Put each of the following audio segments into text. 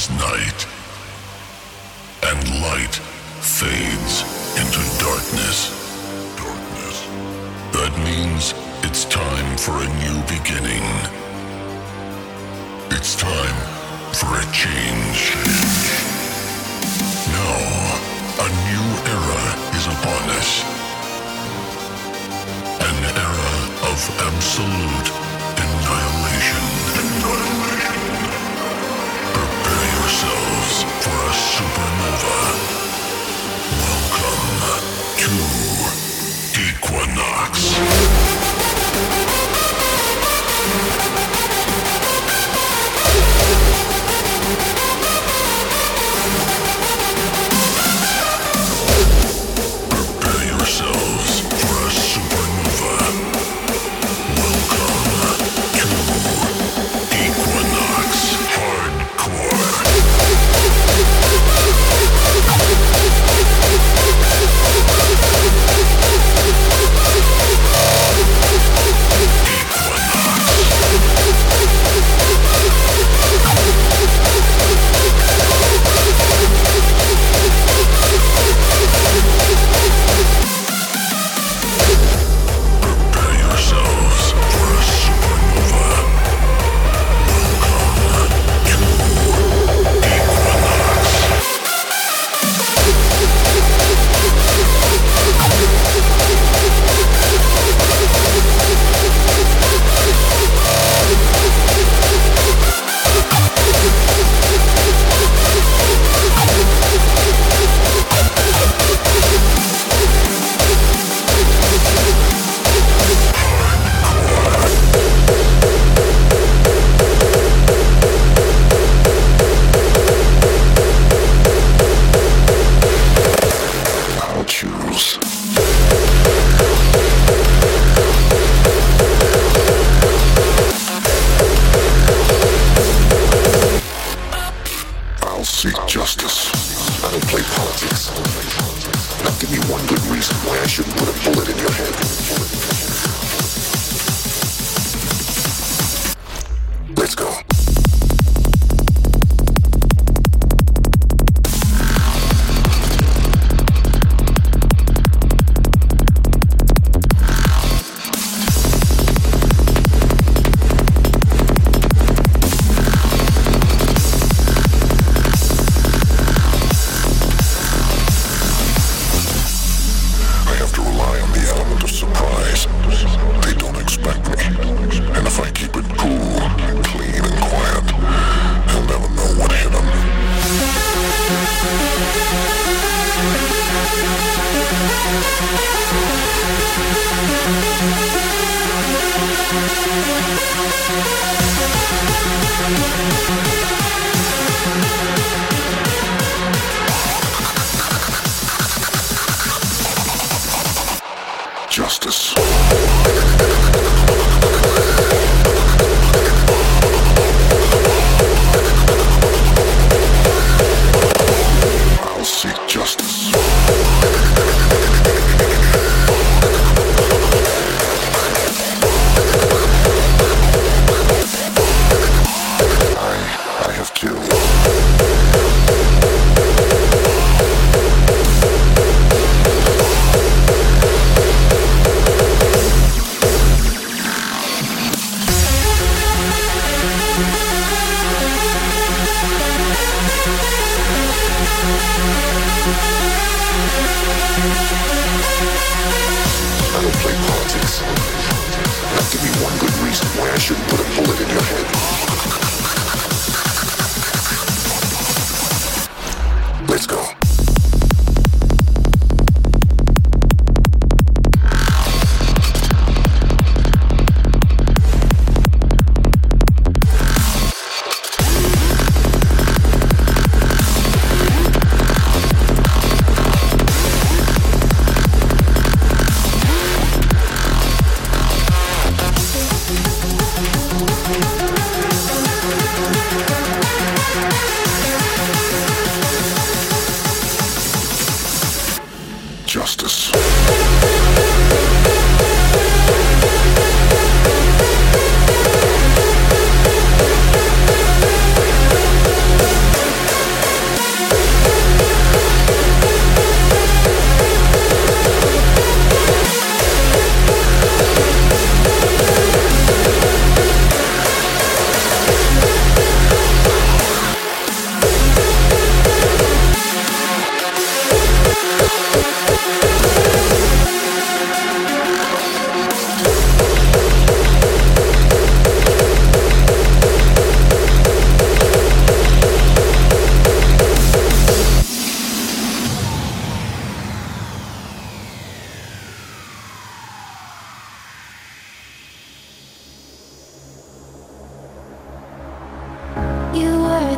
is night, and light fades into darkness. Darkness. That means it's time for a new beginning. It's time for a change. Now, a new era is upon us. An era of absolute Equinox.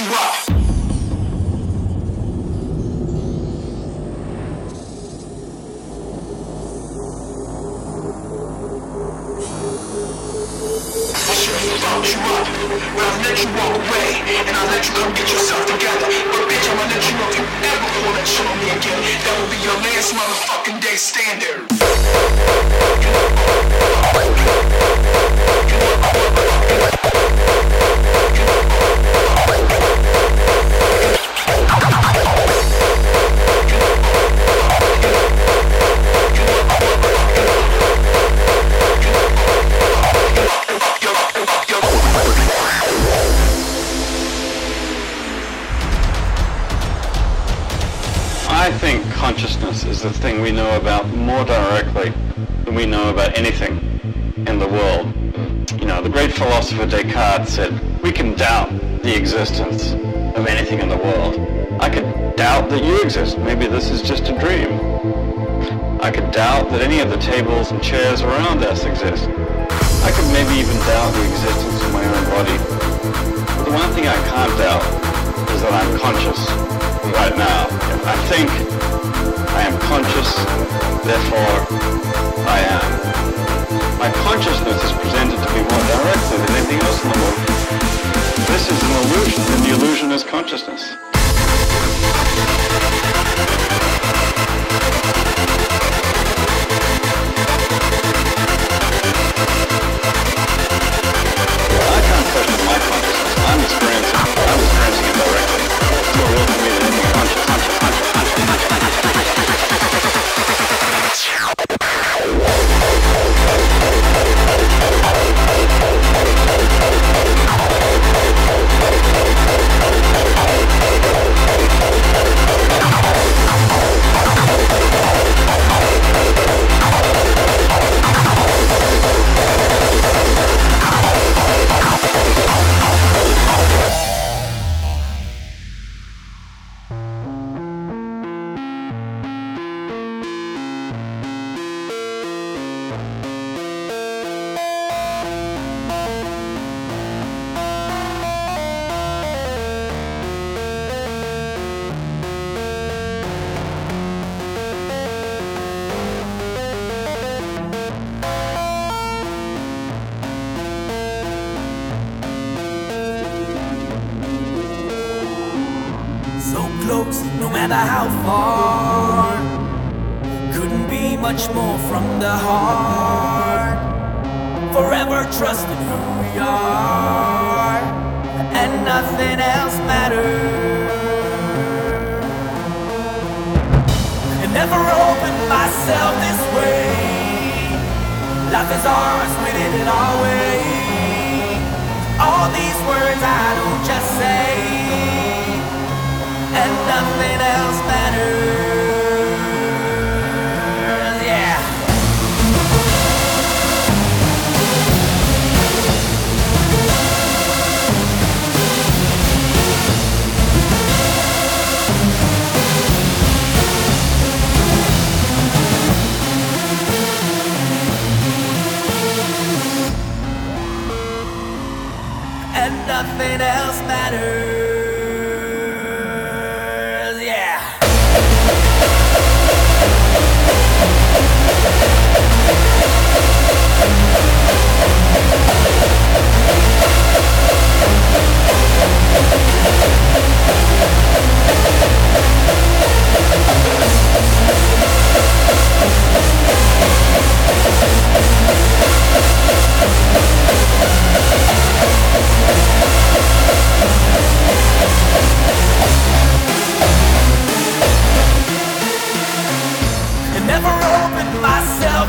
you up. Is the thing we know about more directly than we know about anything in the world. You know, the great philosopher Descartes said, we can doubt the existence of anything in the world. I could doubt that you exist. Maybe this is just a dream. I could doubt that any of the tables and chairs around us exist. I could maybe even doubt the existence of my own body. But the one thing I can't doubt is that I'm conscious right now. I think I am conscious, therefore I am. My consciousness is presented to me more directly than anything else in the world. This is an illusion, and the illusion is consciousness. Matter how far. Couldn't be much more from the heart. Forever trusting who we are, and nothing else matters. And never opened myself this way. Life is ours, we did it our way. All these words I don't just say and nothing else matters.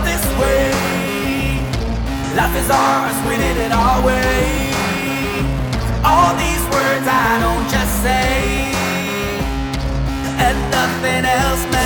this way. Life is ours, we did it our way. All these words I don't just say, and nothing else matters.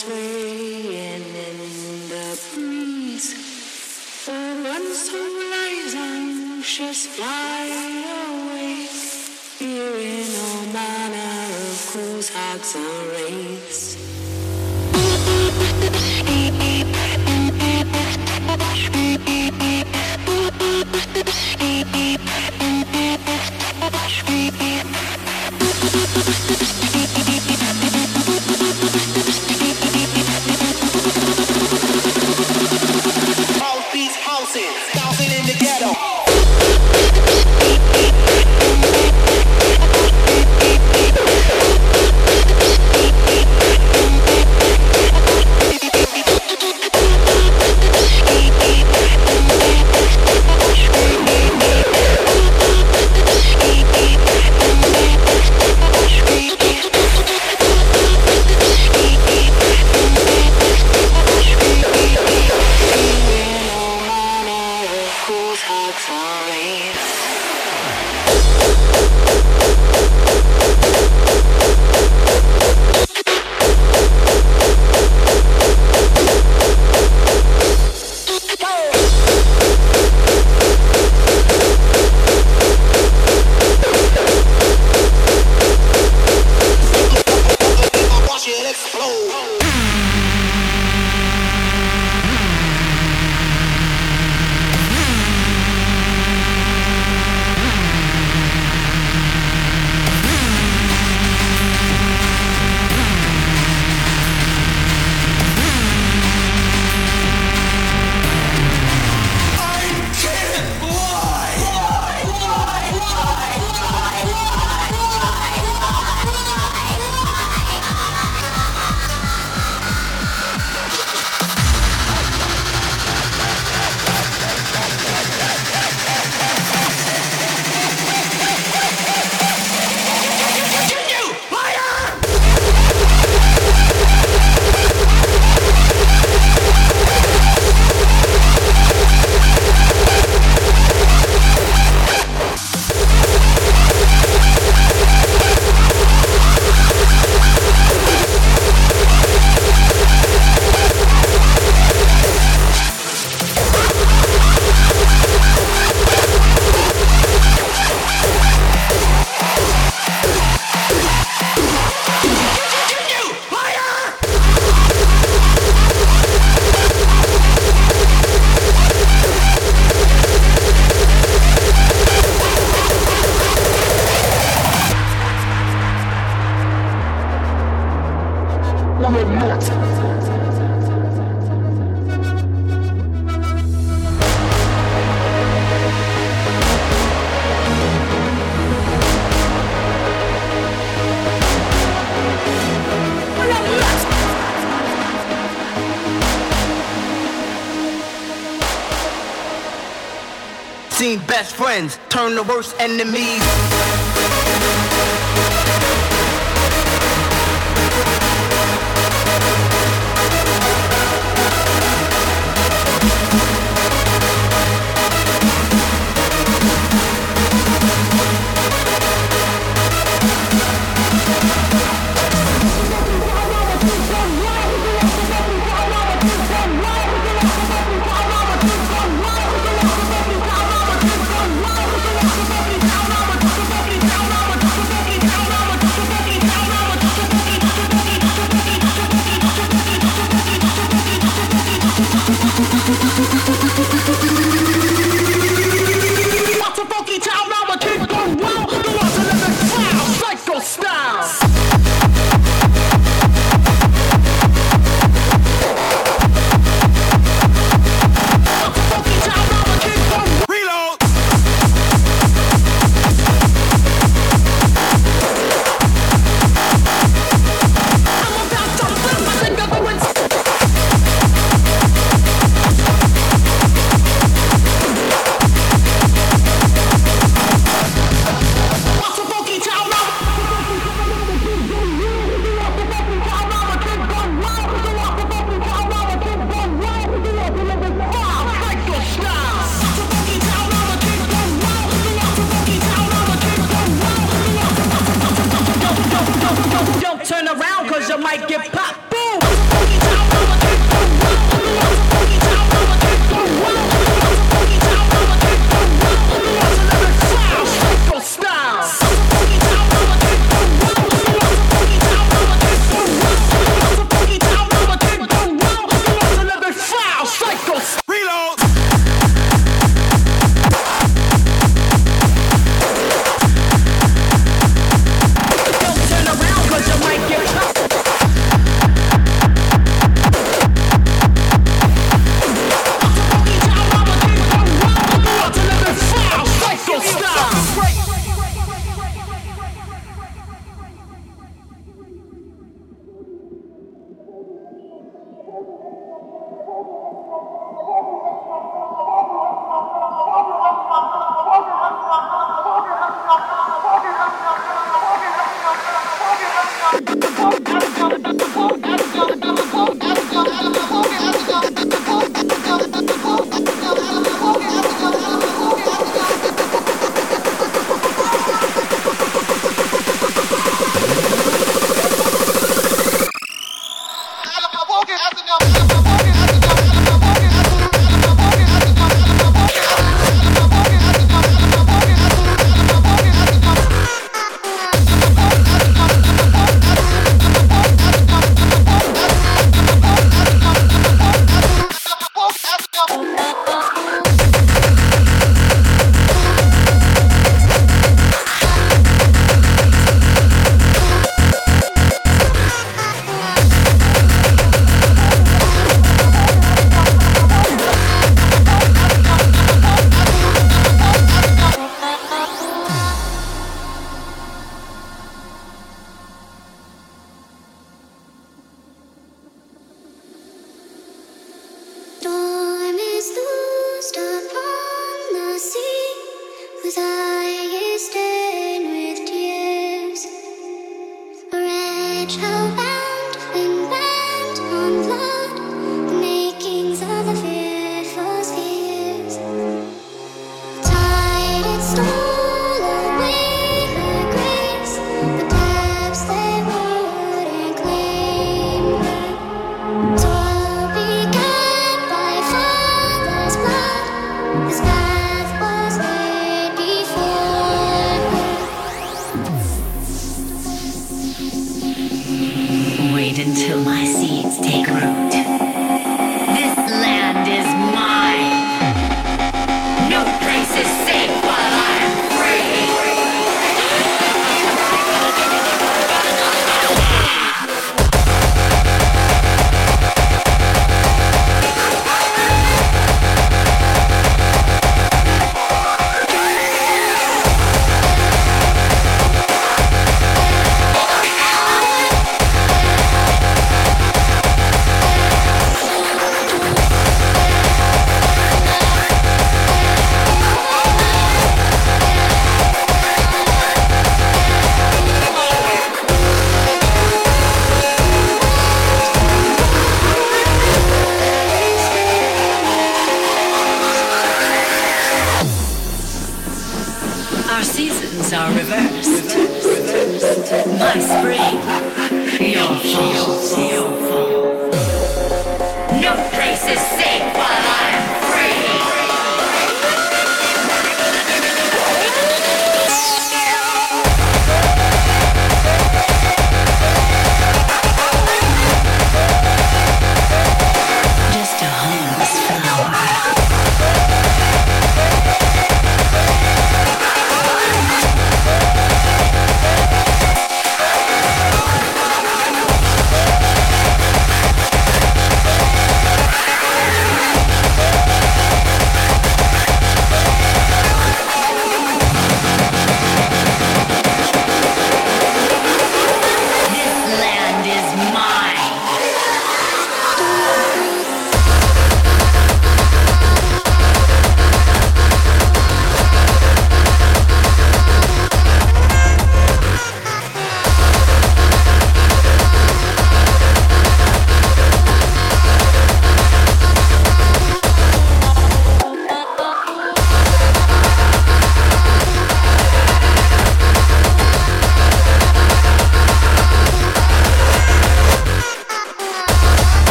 swaying in the breeze. The once who lies anxious fly away, fearing all manner of crows, hugs and wraiths. best friends turn the worst enemies.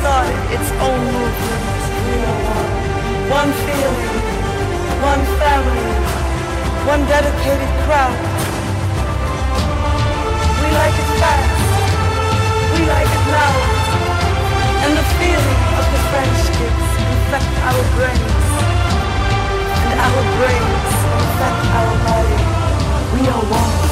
its own movement. One feeling, one family, one dedicated crowd. We like it fast, we like it loud. And the feeling of the French kids infect our brains. And our brains infect our body. We are one.